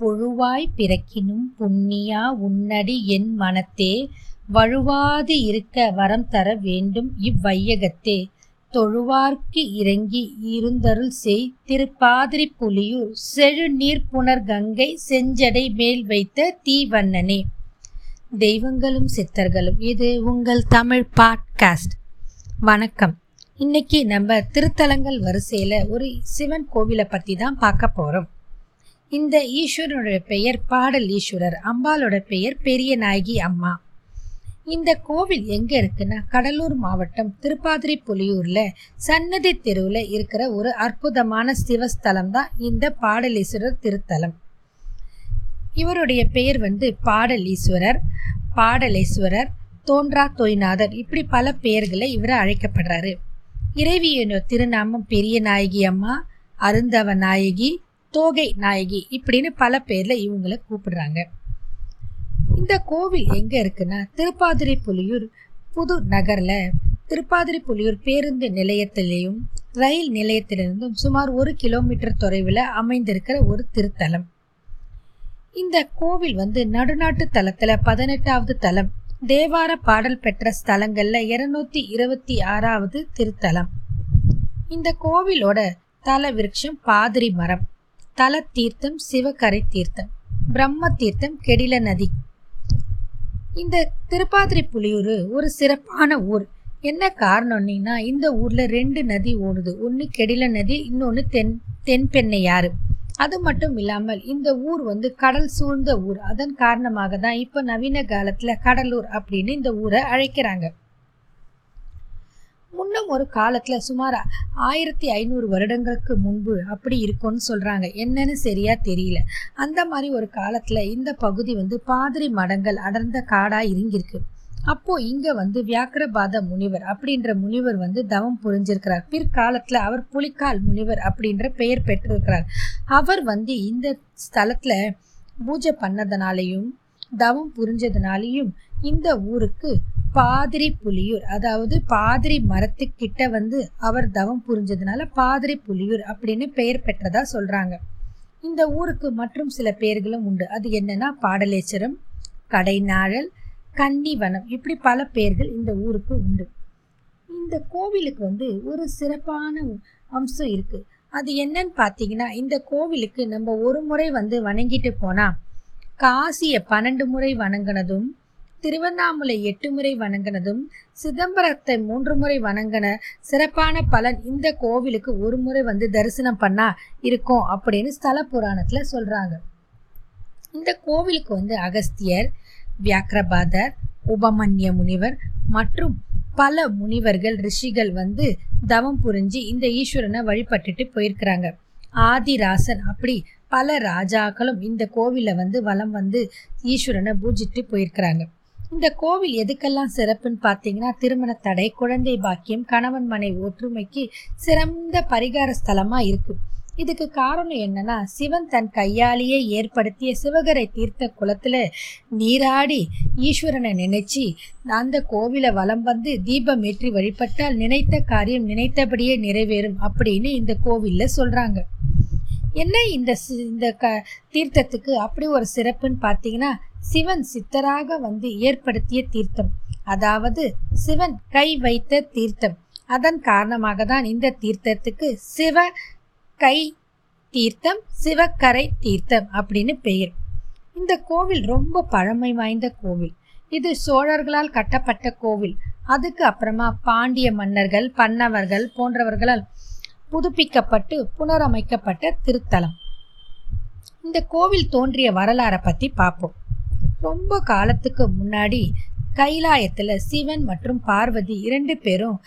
புழுவாய் பிறக்கினும் புண்ணியா உன்னடி என் மனத்தே வழுவாது இருக்க வரம் தர வேண்டும் இவ்வையகத்தே. தொழுவார்க்கு இறங்கி இருந்தருள் செய் திருப்பாதிரி புலியூர் செழுநீர் நீர்ப்புணர் கங்கை செஞ்சடை மேல் வைத்த தீவண்ணனே. தெய்வங்களும் சித்தர்களும் இது உங்கள் தமிழ் பாட்காஸ்ட். வணக்கம். இன்னைக்கு நம்ம திருத்தலங்கள் வரிசையில் ஒரு சிவன் கோவிலை பற்றி தான் பார்க்க போகிறோம் இந்த ஈஸ்வரனுடைய பெயர் பாடல் ஈஸ்வரர் அம்பாலோட பெயர் பெரிய நாயகி அம்மா. இந்த கோவில் எங்கே இருக்குன்னா கடலூர் மாவட்டம் திருப்பாதிரி புலியூரில் சன்னதி தெருவில் இருக்கிற ஒரு அற்புதமான சிவஸ்தலம் தான் இந்த பாடலீஸ்வரர் திருத்தலம். இவருடைய பெயர் வந்து பாடலீஸ்வரர் பாடலேஸ்வரர் தோன்றா தொய்நாதர். இப்படி பல பெயர்களை இவர் அழைக்கப்படுறாரு. இறைவியோட திருநாமம் பெரிய நாயகி அம்மா அருந்தவ நாயகி தோகை நாயகி இப்படின்னு பல பேர்ல இவங்களை கூப்பிடுறாங்க. இந்த கோவில் எங்க இருக்குன்னா திருப்பாதிரி புலியூர் புது நகர்ல. திருப்பாதிரி புலியூர் பேருந்து நிலையத்திலேயும் ரயில் நிலையத்திலிருந்தும் சுமார் ஒரு கிலோமீட்டர் தொலைவில் அமைந்திருக்கிற ஒரு திருத்தலம். இந்த கோவில் வந்து நடுநாட்டு தலத்தில் பதினெட்டாவது தலம். தேவார பாடல் பெற்ற ஸ்தலங்களில் இருநூத்தி இருபத்தி ஆறாவது திருத்தலம். இந்த கோவிலோட தல விருட்சம் பாதிரி மரம். தல தீர்த்தம் சிவகரை தீர்த்தம் பிரம்ம தீர்த்தம் கெடில நதி. இந்த திருப்பாதிரி புலியூர் ஒரு சிறப்பான ஊர். என்ன காரணம்னா இந்த ஊர்ல ரெண்டு நதி ஓடுது. ஒன்று கெடில நதி இன்னொன்று தென் தென்பெண்ணையாறு அது மட்டும் இல்லாமல் இந்த ஊர் வந்து கடல் சூழ்ந்த ஊர். அதன் காரணமாக தான் இப்போ நவீன காலத்துல கடலூர் அப்படின்னு இந்த ஊரை அழைக்கிறாங்க. முன்னும் ஒரு காலத்தில் சுமார் ஆயிரத்தி ஐநூறு வருடங்களுக்கு முன்பு அப்படி இருக்கும்னு சொல்கிறாங்க என்னன்னு சரியா தெரியல. அந்த மாதிரி ஒரு காலத்தில் இந்த பகுதி வந்து பாதிரி மடங்கள் அடர்ந்த காடாக இருங்கிருக்கு அப்போ இங்க வந்து வியாக்கிரபாத முனிவர் அப்படின்ற முனிவர் வந்து தவம் புரிஞ்சிருக்கிறார். பிற்காலத்துல அவர் புலிக்கால் முனிவர் அப்படின்ற பெயர் பெற்றிருக்கிறார். அவர் வந்து இந்த ஸ்தலத்துல பூஜை பண்ணதுனாலையும் தவம் புரிஞ்சதுனாலையும் இந்த ஊருக்கு பாதிரி புலியூர். அதாவது பாதிரி மரத்துக்கிட்ட வந்து அவர் தவம் புரிஞ்சதுனால பாதிரி புலியூர் அப்படின்னு பெயர் பெற்றதா சொல்றாங்க. இந்த ஊருக்கு மற்றும் சில பெயர்களும் உண்டு. அது என்னன்னா பாடலேச்சரம் கடைநாழல் கன்னிவனம் இப்படி பல பெயர்கள் இந்த ஊருக்கு உண்டு. இந்த கோவிலுக்கு வந்து ஒரு சிறப்பான அம்சம் இருக்கு. அது என்னன்னு பார்த்தீங்கன்னா இந்த கோவிலுக்கு நம்ம ஒரு முறை வந்து வணங்கிட்டு போனா காசியை பன்னெண்டு முறை வணங்கினதும் திருவண்ணாமலை எட்டு முறை வணங்கினதும் சிதம்பரத்தை மூன்று முறை வணங்கின சிறப்பான பலன் இந்த கோவிலுக்கு ஒரு முறை வந்து தரிசனம் பண்ணா இருக்கும் அப்படின்னு ஸ்தல புராணத்துல சொல்றாங்க. இந்த கோவிலுக்கு வந்து அகஸ்தியர் வியாக்கிரபாதர் உபமன்ய முனிவர் மற்றும் பல முனிவர்கள் ரிஷிகள் வந்து தவம் புரிஞ்சு இந்த ஈஸ்வரனை வழிபட்டுட்டு போயிருக்கிறாங்க. ஆதிராசன் அப்படி பல ராஜாக்களும் இந்த கோவிலை வந்து வலம் வந்து ஈஸ்வரனை பூஜிட்டு போயிருக்கிறாங்க. இந்த கோவில் எதுக்கெல்லாம் சிறப்புன்னு பார்த்தீங்கன்னா திருமண தடை குழந்தை பாக்கியம் கணவன் மனைவி ஒற்றுமைக்கு சிறந்த பரிகார ஸ்தலமாக இருக்கு. இதுக்கு காரணம் என்னன்னா சிவன் தன் கையாலேயே ஏற்படுத்திய சிவகரை தீர்த்த குளத்துல நீராடி ஈஸ்வரனை நினைச்சு அந்த கோவிலை வலம் வந்து தீபம் ஏற்றி வழிபட்டால் நினைத்த காரியம் நினைத்தபடியே நிறைவேறும் அப்படின்னு இந்த கோவில்ல சொல்றாங்க. என்ன இந்த இந்த க தீர்த்தத்துக்கு அப்படி ஒரு சிறப்புன்னு பார்த்தீங்கன்னா சிவன் சித்தராக வந்து ஏற்படுத்திய தீர்த்தம். அதாவது சிவன் கை வைத்த தீர்த்தம். அதன் காரணமாக தான் இந்த தீர்த்தத்துக்கு சிவ கை தீர்த்தம் சிவக்கரை தீர்த்தம் அப்படின்னு பெயர். இந்த கோவில் ரொம்ப பழமை வாய்ந்த கோவில். இது சோழர்களால் கட்டப்பட்ட கோவில். அதுக்கு அப்புறமா பாண்டிய மன்னர்கள் பன்னவர்கள் போன்றவர்களால் புதுப்பிக்கப்பட்டு புனரமைக்கப்பட்ட திருத்தலம். இந்த கோவில் தோன்றிய வரலாறை பற்றி பார்ப்போம் ரொம்ப காலத்துக்கு முன்னாடி கைலாயத்தில் சிவன் மற்றும் பார்வதி இரண்டு பேரும்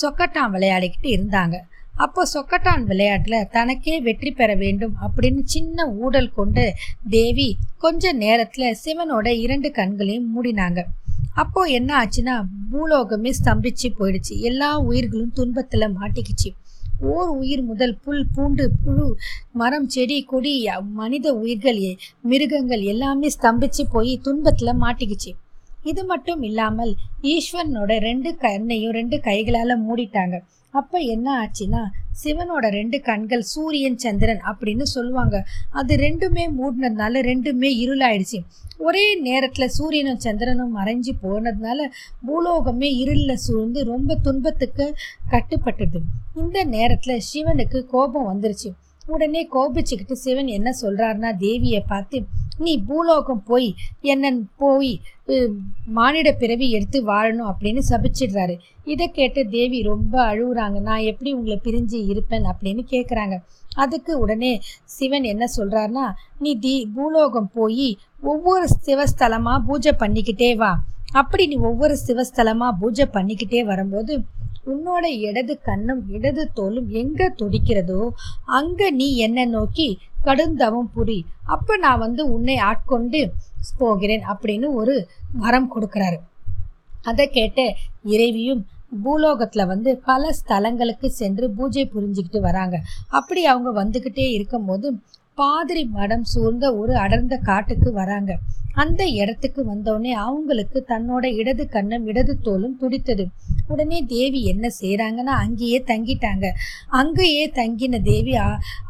சொக்கட்டான் விளையாடிக்கிட்டு இருந்தாங்க. அப்போ சொக்கட்டான் விளையாட்டில் தனக்கே வெற்றி பெற வேண்டும் அப்படின்னு சின்ன ஊடல் கொண்டு தேவி கொஞ்ச நேரத்தில் சிவனோட இரண்டு கண்களையும் மூடினாங்க. அப்போ என்ன ஆச்சுன்னா பூலோகமே ஸ்தம்பிச்சு போயிடுச்சு. எல்லா உயிர்களும் துன்பத்தில் மாட்டிக்கிச்சு. ஓர் உயிர் முதல் புல் பூண்டு புழு மரம் செடி கொடி மனித உயிர்கள் மிருகங்கள் எல்லாமே ஸ்தம்பிச்சு போய் துன்பத்தில் மாட்டிக்கிச்சு. இது மட்டும் இல்லாமல் ஈஸ்வரனோட ரெண்டு கண்ணையும் ரெண்டு கைகளால் மூடிட்டாங்க. அப்போ என்ன ஆச்சுன்னா சிவனோட ரெண்டு கண்கள் சூரியன் சந்திரன் அப்படின்னு சொல்லுவாங்க. அது ரெண்டுமே மூடினதுனால ரெண்டுமே இருளாயிடுச்சு. ஒரே நேரத்தில் சூரியனும் சந்திரனும் மறைஞ்சு போனதுனால பூலோகமே இருளில் சூழ்ந்து ரொம்ப துன்பத்துக்கு கட்டுப்பட்டது. இந்த நேரத்தில் சிவனுக்கு கோபம் வந்துருச்சு. உடனே கோபிச்சுக்கிட்டு சிவன் என்ன சொல்கிறாருன்னா தேவியை பார்த்து நீ பூலோகம் போய் என்ன போய் மானிட பிறவி எடுத்து வாழணும் அப்படின்னு சபிச்சிடுறாரு. இதை கேட்டு தேவி ரொம்ப அழுகுறாங்க. நான் எப்படி உங்களை பிரிஞ்சு இருப்பேன்? அப்படின்னு கேட்குறாங்க அதுக்கு உடனே சிவன் என்ன சொல்கிறாருன்னா நீ தீ பூலோகம் போய் ஒவ்வொரு சிவஸ்தலமாக பூஜை பண்ணிக்கிட்டே வா. அப்படி நீ ஒவ்வொரு சிவஸ்தலமாக பூஜை பண்ணிக்கிட்டே வரும்போது உன்னோட இடது கண்ணும் இடது தோலும் எங்க துடிக்கிறதோ அங்க நீ என்ன நோக்கி கடுந்தவம் புரி. அப்ப நான் வந்து உன்னை ஆட்கொண்டு போகிறேன் அப்படின்னு ஒரு வரம் கொடுக்குறாரு. அதை கேட்ட இறைவியும் பூலோகத்தில் வந்து பல ஸ்தலங்களுக்கு சென்று பூஜை புரிஞ்சுக்கிட்டு வராங்க. அப்படி அவங்க வந்துக்கிட்டே இருக்கும்போது பாதிரி மடம் சூழ்ந்த ஒரு அடர்ந்த காட்டுக்கு வராங்க. அந்த இடத்துக்கு வந்தோடனே அவங்களுக்கு தன்னோட இடது கண்ணும் இடது தோலும் துடித்தது. உடனே தேவி என்ன செய்கிறாங்கன்னா அங்கேயே தங்கிட்டாங்க. அங்கேயே தங்கின தேவி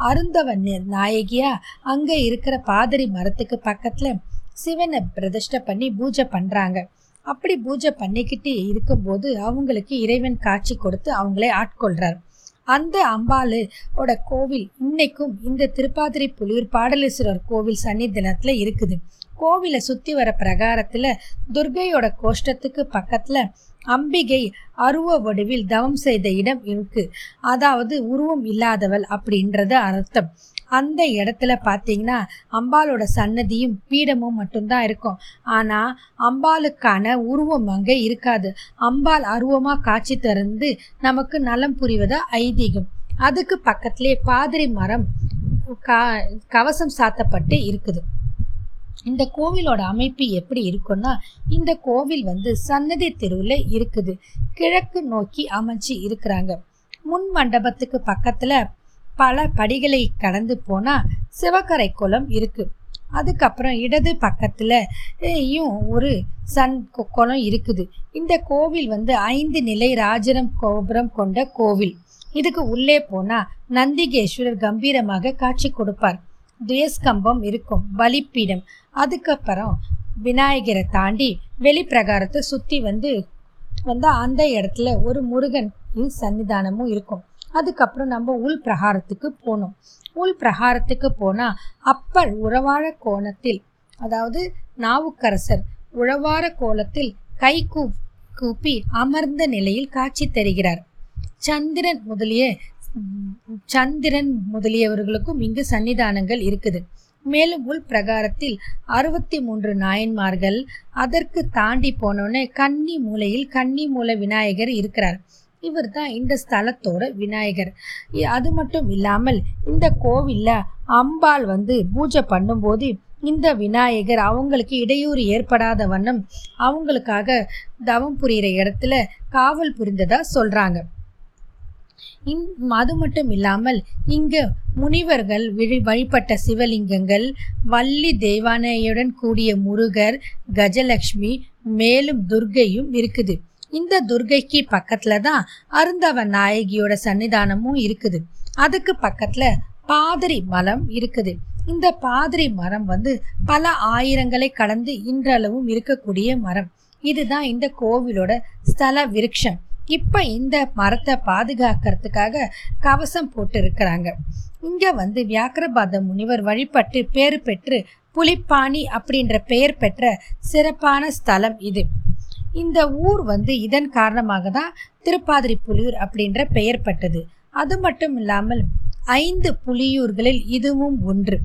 அருந்தவன் நாயகியா அங்கே இருக்கிற பாதிரி மரத்துக்கு பக்கத்தில் சிவனை பிரதிஷ்டை பண்ணி பூஜை பண்ணுறாங்க அப்படி பூஜை பண்ணிக்கிட்டு இருக்கும்போது அவங்களுக்கு இறைவன் காட்சி கொடுத்து அவங்களே ஆட்கொள்கிறார் அந்த அம்பாளோட கோவில் இன்னைக்கும் இந்த திருப்பாதிரி புலியூர் பாடலேஸ்வரர் கோவில் சன்னிதினத்தில் இருக்குது. கோவிலை சுற்றி வர பிரகாரத்தில் துர்கையோட கோஷ்டத்துக்கு பக்கத்தில் அம்பிகை அருவ வடிவில் தவம் செய்த இடம் இருக்கு. அதாவது உருவம் இல்லாதவள் அப்படின்றது அர்த்தம். அந்த இடத்துல பார்த்தீங்கன்னா அம்பாலோட சன்னதியும் பீடமும் மட்டும்தான் இருக்கும். ஆனால் அம்பாளுக்கான உருவம் அங்கே இருக்காது. அம்பாள் அருவமாக காட்சி திறந்து நமக்கு நலம் புரிவதா ஐதீகம். அதுக்கு பக்கத்திலே பாதிரி மரம் கா கவசம் சாத்தப்பட்டு இருக்குது. இந்த கோவிலோட அமைப்பு எப்படி இருக்குன்னா இந்த கோவில் வந்து சன்னதி தெருவில் இருக்குது. கிழக்கு நோக்கி அமைச்சு இருக்கிறாங்க. முன் மண்டபத்துக்கு பக்கத்தில் பல படிகளை கடந்து போனால் சிவகரை குளம் இருக்குது அதுக்கப்புறம் இடது பக்கத்தில் ஒரு சன் குளம் இருக்குது. இந்த கோவில் வந்து ஐந்து நிலை ராஜரம் கோபுரம் கொண்ட கோவில். இதுக்கு உள்ளே போனால் நந்திகேஸ்வரர் கம்பீரமாக காட்சி கொடுப்பார். துயஸ்கம்பம் இருக்கும் பலிப்பீடம். அதுக்கப்புறம் விநாயகரை தாண்டி வெளிப்பிரகாரத்தை சுற்றி வந்து வந்து அந்த இடத்துல ஒரு முருகன் சன்னிதானமும் இருக்கும். அதுக்கப்புறம் நம்ம உள் பிரகாரத்துக்கு போனோம் உள் பிரகாரத்துக்கு போனால் அப்பர் உறவாழ கோணத்தில் அதாவது நாவுக்கரசர் உழவார கோலத்தில் கை கூ கூப்பி அமர்ந்த நிலையில் காட்சி தருகிறார். சந்திரன் முதலிய சந்திரன் முதலியவர்களுக்கும் இங்கு சன்னிதானங்கள் இருக்குது. மேலும் உள் பிரகாரத்தில் அறுபத்தி மூன்று நாயன்மார்கள் அதற்கு தாண்டி போனோடனே கன்னி மூலையில் கன்னி மூல விநாயகர் இருக்கிறார். இவர் தான் இந்த ஸ்தலத்தோட விநாயகர். அது மட்டும் இல்லாமல் இந்த கோவிலில் அம்பாள் வந்து பூஜை பண்ணும்போது இந்த விநாயகர் அவங்களுக்கு இடையூறு ஏற்படாத வண்ணம் அவங்களுக்காக தவம் புரிகிற இடத்துல காவல் புரிந்ததா சொல்கிறாங்க இன் அது மட்டும் இல்லாமல் இங்கு முனிவர்கள் விழி வழிபட்ட சிவலிங்கங்கள் வள்ளி தெய்வானையுடன் கூடிய முருகர் கஜலக்ஷ்மி மேலும் துர்கையும் இருக்குது. இந்த துர்கைக்கு பக்கத்துல தான் அருந்தவ நாயகியோட சன்னிதானமும் இருக்குது. அதுக்கு பக்கத்துல பாதிரி மலம் இருக்குது. இந்த பாதிரி மரம் வந்து பல ஆயிரங்களை கடந்து இன்றளவும் இருக்கக்கூடிய மரம். இதுதான் இந்த கோவிலோட ஸ்தல விருட்சம். இப்போ இந்த மரத்தை பாதுகாக்கிறதுக்காக கவசம் போட்டு இருக்கிறாங்க. இங்கே வந்து வியாக்கிரபாத முனிவர் வழிபட்டு பேர் பெற்று புலிப்பாணி அப்படின்ற பெயர் பெற்ற சிறப்பான ஸ்தலம் இது. இந்த ஊர் வந்து இதன் காரணமாக தான் திருப்பாதிரி புலியூர் அப்படின்ற பெயர் பட்டது. அது மட்டும் இல்லாமல் ஐந்து புலியூர்களில் இதுவும் ஒன்று.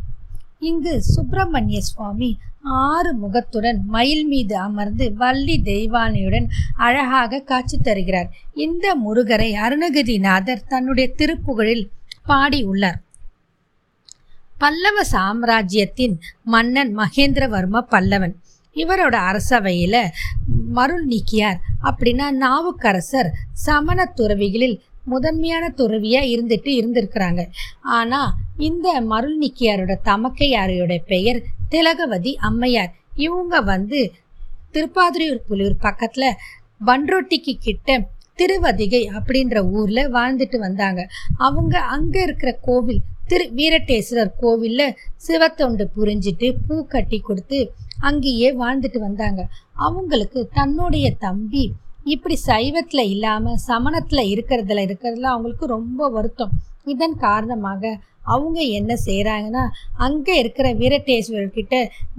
இங்கு சுப்பிரமணிய சுவாமி ஆறு முகத்துடன் மயில் மீது அமர்ந்து வள்ளி தெய்வானியுடன் அழகாக காட்சி தருகிறார். இந்த முருகரை அருணகிரிநாதர் தன்னுடைய திருப்புகழில் பாடியுள்ளார் பல்லவ சாம்ராஜ்யத்தின் மன்னன் மகேந்திரவர்ம பல்லவன். இவரோட அரசவையில் மருள் நீக்கியார் அப்படின்னா நாவுக்கரசர் சமண துறவிகளில் முதன்மையான துறவியாக இருந்துட்டு இருந்திருக்கிறாங்க. ஆனால் இந்த மருள் நீக்கியாரோட தமக்கையாரோட பெயர் திலகவதி அம்மையார். இவங்க வந்து திருப்பாதிரியூர் புலியூர் பக்கத்தில் பன்ரொட்டிக்கு கிட்ட திருவதிகை அப்படின்ற ஊரில் வாழ்ந்துட்டு வந்தாங்க. அவங்க அங்கே இருக்கிற கோவில் திரு வீரட்டேஸ்வரர் கோவிலில் சிவத்தொண்டு புரிஞ்சிட்டு பூ கட்டி கொடுத்து அங்கேயே வாழ்ந்துட்டு வந்தாங்க. அவங்களுக்கு தன்னுடைய தம்பி இப்படி சைவத்தில் இல்லாமல் சமணத்தில் இருக்கிறதுல இருக்கிறதுல அவங்களுக்கு ரொம்ப வருத்தம். இதன் காரணமாக அவங்க என்ன செய்கிறாங்கன்னா அங்கே இருக்கிற வீரட்டேஸ்வரர்கிட்ட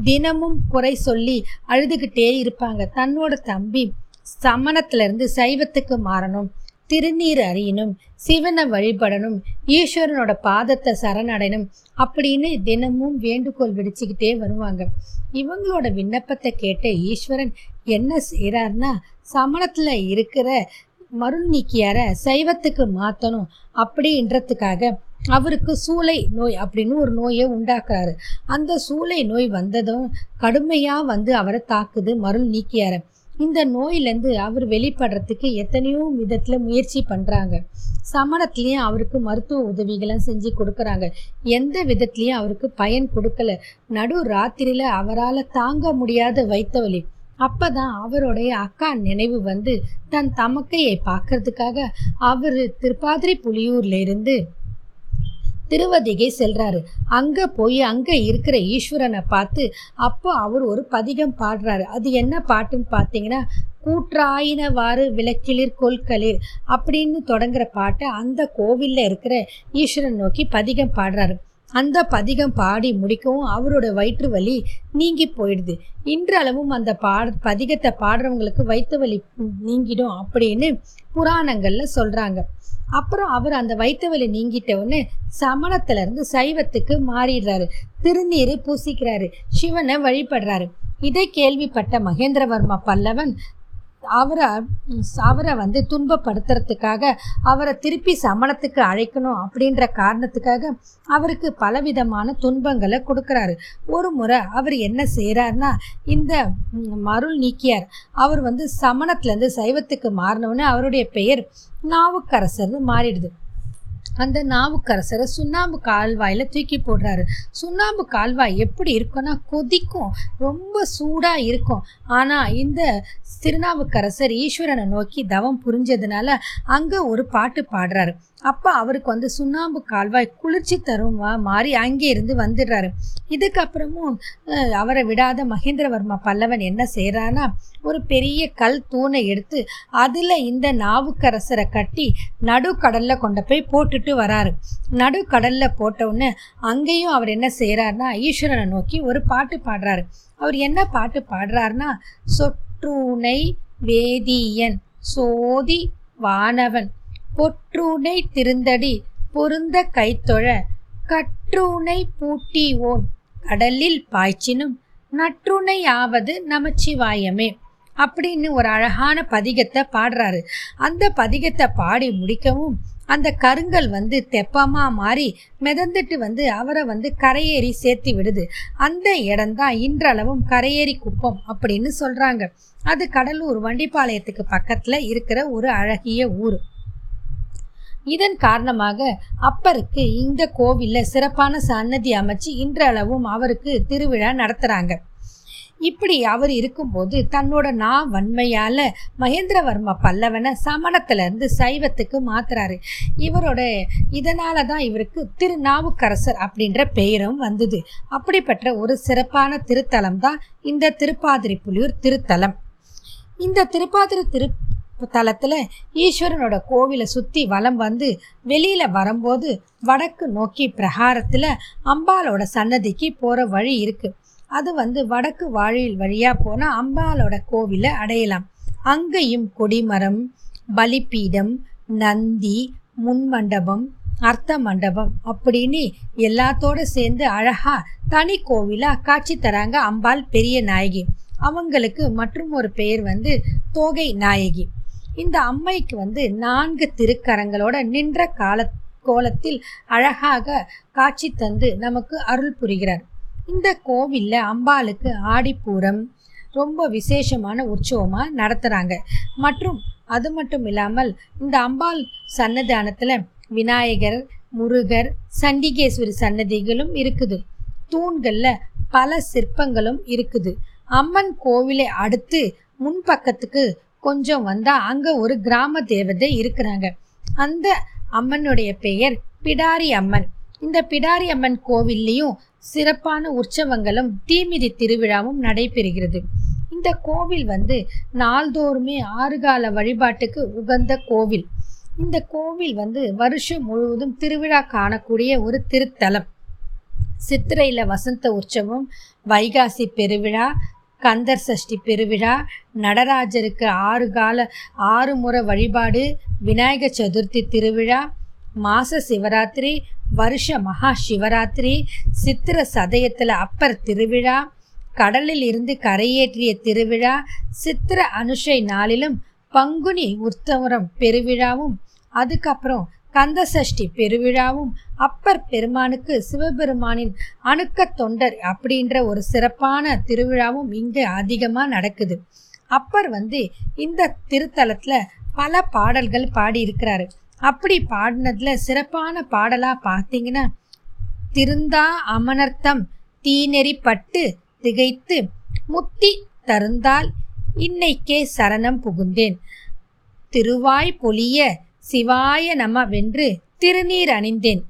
தினமும் குறை சொல்லி அழுதுகிட்டே இருப்பாங்க. தன்னோட தம்பி சமணத்திலிருந்து சைவத்துக்கு மாறணும். திருநீர் அறியணும் சிவனை வழிபடணும் ஈஸ்வரனோட பாதத்தை சரணடையணும் அப்படின்னு தினமும் வேண்டுகோள் விடிச்சுக்கிட்டே வருவாங்க. இவங்களோட விண்ணப்பத்தை கேட்ட ஈஸ்வரன் என்ன செய்கிறாருன்னா சமணத்தில் இருக்கிற மருள் நீக்கியார சைவத்துக்கு மாற்றணும் அப்படின்றதுக்காக அவருக்கு சூளை நோய் அப்படின்னு ஒரு நோயை உண்டாக்குறாரு. அந்த சூளை நோய் வந்ததும் கடுமையாக வந்து அவரை தாக்குது மருள் நீக்கியாரை இந்த நோயிலேருந்து அவர் வெளிப்படுறதுக்கு எத்தனையோ விதத்தில் முயற்சி பண்ணுறாங்க சமணத்துலேயும் அவருக்கு மருத்துவ உதவிகளை செஞ்சு கொடுக்குறாங்க. எந்த விதத்துலேயும் அவருக்கு பயன் கொடுக்கல. நடு ராத்திரியில் அவரால் தாங்க முடியாத வைத்த வலி அப்பதான் அவருடைய அக்கா நினைவு வந்து தன் தமக்கையை பார்க்கறதுக்காக அவர் திருப்பாதிரி புலியூர்லேருந்து திருவதிகை செல்றாரு. அங்க போய் அங்க இருக்கிற ஈஸ்வரனை பார்த்து அப்போ அவர் ஒரு பதிகம் பாடுறாரு. அது என்ன பாட்டுன்னு பார்த்தீங்கன்னா கூற்றாயினவாறு விளக்கிளிர் கொல்களிர் அப்படின்னு தொடங்குற பாட்டை அந்த கோவில்ல இருக்கிற ஈஸ்வரன் நோக்கி பதிகம் பாடுறாரு. அந்த பதிகம் பாடி முடிக்கவும் அவரோட வயிற்று வலி நீங்கி போயிடுது. இன்றளவும் அந்த பாட பதிகத்தை பாடுறவங்களுக்கு வயிற்று வலி நீங்கிடும் அப்படின்னு புராணங்களில் சொல்கிறாங்க அப்புறம் அவர் அந்த வயிற்று வலி நீங்கிட்டவுடனே சமணத்துல இருந்து சைவத்துக்கு மாறிடுறாரு. திருநீர் பூசிக்கிறாரு. சிவனை வழிபடுறாரு. இதை கேள்விப்பட்ட மகேந்திரவர்மா பல்லவன் அவரை அவரை வந்து துன்பப்படுத்துறதுக்காக அவரை திருப்பி சமணத்துக்கு அழைக்கணும் அப்படின்ற காரணத்துக்காக அவருக்கு பலவிதமான துன்பங்களை கொடுக்குறாரு. ஒரு முறை அவர் என்ன செய்கிறாருன்னா இந்த மருள் நீக்கியார் அவர் வந்து சமணத்துலேருந்து சைவத்துக்கு மாறினவுடனே அவருடைய பெயர் நாவுக்கரசர்னு மாறிடுது. அந்த நாவுக்கரசரை சுண்ணாம்பு கால்வாயில் தூக்கி போடுறாரு. சுண்ணாம்பு கால்வாய் எப்படி இருக்கும்னா கொதிக்கும் ரொம்ப சூடாக இருக்கும். ஆனால் இந்த திருநாவுக்கரசர் ஈஸ்வரனை நோக்கி தவம் புரிஞ்சதுனால அங்கே ஒரு பாட்டு பாடுறாரு. அப்போ அவருக்கு வந்து சுண்ணாம்பு கால்வாய் குளிர்ச்சி தருமா மாறி அங்கேருந்து வந்துடுறாரு. இதுக்கப்புறமும் அவரை விடாத மகேந்திரவர்மா பல்லவன் என்ன செய்கிறான்னா ஒரு பெரிய கல் தூணை எடுத்து அதில் இந்த நாவுக்கரசரை கட்டி நடுக்கடலில் கொண்டு போய் போட்டுட்டு வராரு. நடுக்கடலில் போட்டவுடனே அங்கேயும் அவர் என்ன செய்கிறாருன்னா ஈஸ்வரனை நோக்கி ஒரு பாட்டு பாடுறாரு. அவர் என்ன பாட்டு பாடுறாருன்னா சொற்றூனை வேதியன் சோதி வானவன் பொற்றூனை திருந்தடி பொருந்த கைத்தொழ கற்றூனை பூட்டி ஓன். கடலில் பாய்ச்சினும் நற்றுணையாவது நமச்சிவாயமே. அப்படின்னு ஒரு அழகான பதிகத்தை பாடுறாரு. அந்த பதிகத்தை பாடி முடிக்கவும் அந்த கருங்கல் வந்து தெப்பமாக மாறி மிதந்துட்டு வந்து அவரை வந்து கரையேறி சேர்த்து விடுது. அந்த இடம்தான் இன்றளவும் கரையேறி குப்பம் அப்படின்னு சொல்கிறாங்க அது கடலூர் வண்டிப்பாளையத்துக்கு பக்கத்தில் இருக்கிற ஒரு அழகிய ஊர். இதன் காரணமாக அப்பருக்கு இந்த கோவிலில் சிறப்பான சன்னதி அமைச்சு இன்றளவும் அவருக்கு திருவிழா நடத்துகிறாங்க இப்படி அவர் இருக்கும்போது தன்னோட நா வன்மையால மகேந்திரவர்ம பல்லவனை சமணத்துல இருந்து சைவத்துக்கு மாத்துறாரு. இவரோட இதனால தான் இவருக்கு திருநாவுக்கரசர் அப்படின்ற பெயரும் வந்தது. அப்படிப்பட்ட ஒரு சிறப்பான திருத்தலம் தான் இந்த திருப்பாதிரி புலியூர் திருத்தலம். இந்த திருப்பாதிரி திரு தளத்தில் ஈஸ்வரனோட கோவிலை சுற்றி வலம் வந்து வெளியில் வரும்போது வடக்கு நோக்கி பிரகாரத்தில் அம்பாலோட சன்னதிக்கு போகிற வழி இருக்குது அது வந்து வடக்கு வாழியில் வழியாக போனால் அம்பாலோட கோவிலை அடையலாம். அங்கேயும் கொடிமரம் பலிப்பீடம் நந்தி முன்மண்டபம் அர்த்த மண்டபம் அப்படின்னு எல்லாத்தோட சேர்ந்து அழகாக தனி கோவிலாக காட்சி தராங்க அம்பாள் பெரிய நாயகி. அவங்களுக்கு மற்றும் ஒரு பெயர் வந்து தோகை நாயகி. இந்த அம்மைக்கு வந்து நான்கு திருக்கரங்களோட நின்ற கால கோலத்தில் அழகாக காட்சி தந்து நமக்கு அருள் புரிகிறார். இந்த கோவிலில் அம்பாளுக்கு ஆடிப்பூரம் ரொம்ப விசேஷமான உற்சவமாக நடத்துகிறாங்க மற்றும் அது மட்டும் இல்லாமல் இந்த அம்பாள் சன்னதானத்தில் விநாயகர் முருகர் சண்டிகேஸ்வரி சன்னதிகளும் இருக்குது. தூண்களில் பல சிற்பங்களும் இருக்குது. அம்மன் கோவிலை அடுத்து முன்பக்கத்துக்கு கொஞ்சம் வந்தா அங்க ஒரு கிராம தேவதை இருக்கிறாங்க. அந்த அம்மனுடைய பெயர் பிடாரி அம்மன். இந்த பிடாரி அம்மன் கோவில்லையும் சிறப்பான உற்சவங்களும் தீமிதி திருவிழாவும் நடைபெறுகிறது. இந்த கோவில் வந்து நாள்தோறுமே ஆறுகால வழிபாட்டுக்கு உகந்த கோவில். இந்த கோவில் வந்து வருஷம் முழுவதும் திருவிழா காணக்கூடிய ஒரு திருத்தலம். சித்திரையில வசந்த உற்சவம் வைகாசி பெருவிழா கந்தர் சஷ்டி பெருவிழா நடராஜருக்கு ஆறு கால ஆறு முறை வழிபாடு விநாயக சதுர்த்தி திருவிழா மாச சிவராத்திரி வருஷ மகா சிவராத்திரி சித்திர சதயத்தில் அப்பர் திருவிழா கடலில் இருந்து கரையேற்றிய திருவிழா சித்திர அனுஷை நாளிலும் பங்குனி உத்தவரம் பெருவிழாவும் அதுக்கப்புறம் கந்தசஷ்டி பெருவிழாவும் அப்பர் பெருமானுக்கு சிவபெருமானின் அணுக்க தொண்டர் அப்படின்ற ஒரு சிறப்பான திருவிழாவும் இங்கே அதிகமாக நடக்குது. அப்பர் வந்து இந்த திருத்தலத்தில் பல பாடல்கள் பாடியிருக்கிறாரு. அப்படி பாடினதுல சிறப்பான பாடலாக பார்த்தீங்கன்னா திருந்தா அமனர்த்தம் தீநெறிப்பட்டு திகைத்து முத்தி தருந்தால் இன்னைக்கே சரணம் புகுந்தேன். திருவாய் பொலிய சிவாய நம வென்று திருநீர் அணிந்தேன்.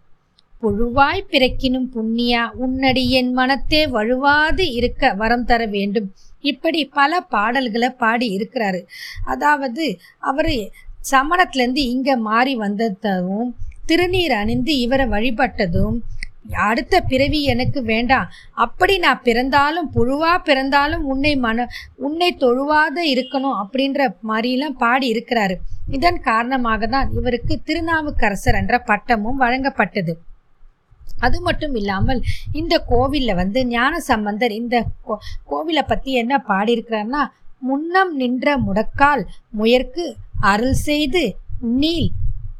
புழுவாய் பிறக்கினும் புண்ணியா உன்னடி என் மனத்தே வழுவாது இருக்க வரம் தர வேண்டும். இப்படி பல பாடல்களை பாடி இருக்கிறாரு. அதாவது அவர் சமணத்துலேருந்து இங்கே மாறி வந்ததும் திருநீர் அணிந்து இவரை வழிபட்டதும் அடுத்த பிறவி எனக்கு வேண்டாம் அப்படி நான் பிறந்தாலும் புழுவாக பிறந்தாலும் உன்னை மன உன்னை தொழுவாத இருக்கணும் அப்படின்ற மாதிரிலாம் பாடி இருக்கிறாரு. இதன் காரணமாக தான் இவருக்கு திருநாவுக்கரசர் என்ற பட்டமும் வழங்கப்பட்டது. அது மட்டும் இல்லாமல் இந்த கோவிலில் வந்து ஞான சம்பந்தர் இந்த கோ கோவிலை பற்றி என்ன பாடியிருக்கிறார்னா முன்னம் நின்ற முடக்கால் முயற்கு அருள் செய்து நீல்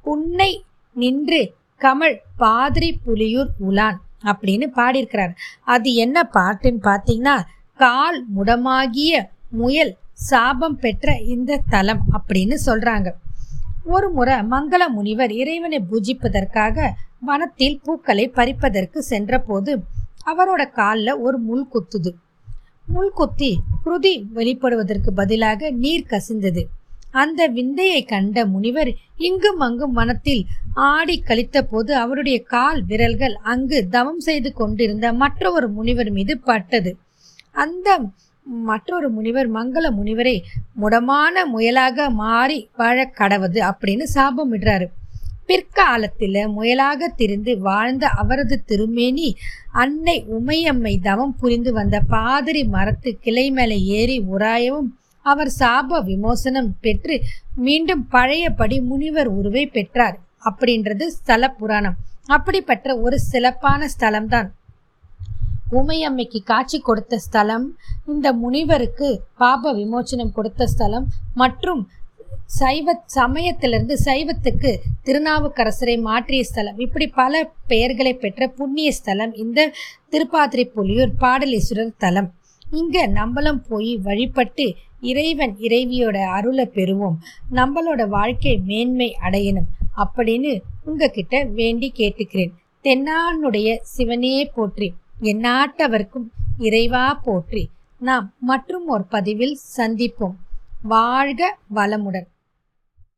புன்னை நின்று கமல் பாதிரி புலியூர் உலான் அப்படின்னு பாடியிருக்கிறார். அது என்ன பாட்டுன்னு பார்த்தீங்கன்னா கால் முடமாகிய முயல் சாபம் பெற்ற இந்த தலம் அப்படின்னு சொல்றாங்க. ஒரு முறை மங்கள முனிவர் இறைவனை பூஜிப்பதற்காக வனத்தில் பூக்களை பறிப்பதற்கு சென்றபோது அவரோட காலில் ஒரு முள் குத்துது. முள் குத்தி குருதி வெளிப்படுவதற்கு பதிலாக நீர் கசிந்தது. அந்த விந்தையை கண்ட முனிவர் இங்கும் அங்கும் வனத்தில் ஆடி கழித்த போது அவருடைய கால் விரல்கள் அங்கு தவம் செய்து கொண்டிருந்த மற்றொரு முனிவர் மீது பட்டது. அந்த மற்றொரு முனிவர் மங்கள முனிவரை முடமான முயலாக மாறி வாழ அப்படின்னு சாபமிடுறாரு பிற்காலத்தில் முயலாக திரிந்து வாழ்ந்த அவரது திருமேனி அன்னை உமையம்மை தவம் புரிந்து வந்த பாதிரி மரத்து கிளை மேலே ஏறி உராயவும் அவர் சாப விமோசனம் பெற்று மீண்டும் பழையபடி முனிவர் உருவை பெற்றார் அப்படின்றது ஸ்தல புராணம் அப்படிப்பட்ட ஒரு சிறப்பான ஸ்தலம்தான். உமையம்மைக்கு காட்சி கொடுத்த ஸ்தலம் இந்த முனிவருக்கு பாப விமோச்சனம் கொடுத்த ஸ்தலம் மற்றும் சைவ சமயத்திலிருந்து சைவத்துக்கு திருநாவுக்கரசரை மாற்றிய ஸ்தலம். இப்படி பல பெயர்களை பெற்ற புண்ணிய ஸ்தலம் இந்த திருப்பாதிரை புலியூர் பாடலீஸ்வரர் தலம் இங்க நம்மளும் போய் வழிபட்டு இறைவன் இறைவியோட அருளை பெறுவோம். நம்மளோட வாழ்க்கை மேன்மை அடையணும் அப்படின்னு உங்ககிட்ட வேண்டி கேட்டுக்கிறேன். தென்னானுடைய சிவனே போற்றி எந்நாட்டவர்க்கும் இறைவா போற்றி. நாம் மற்றும் ஒரு பதிவில் சந்திப்போம். வாழ்க வளமுடன்.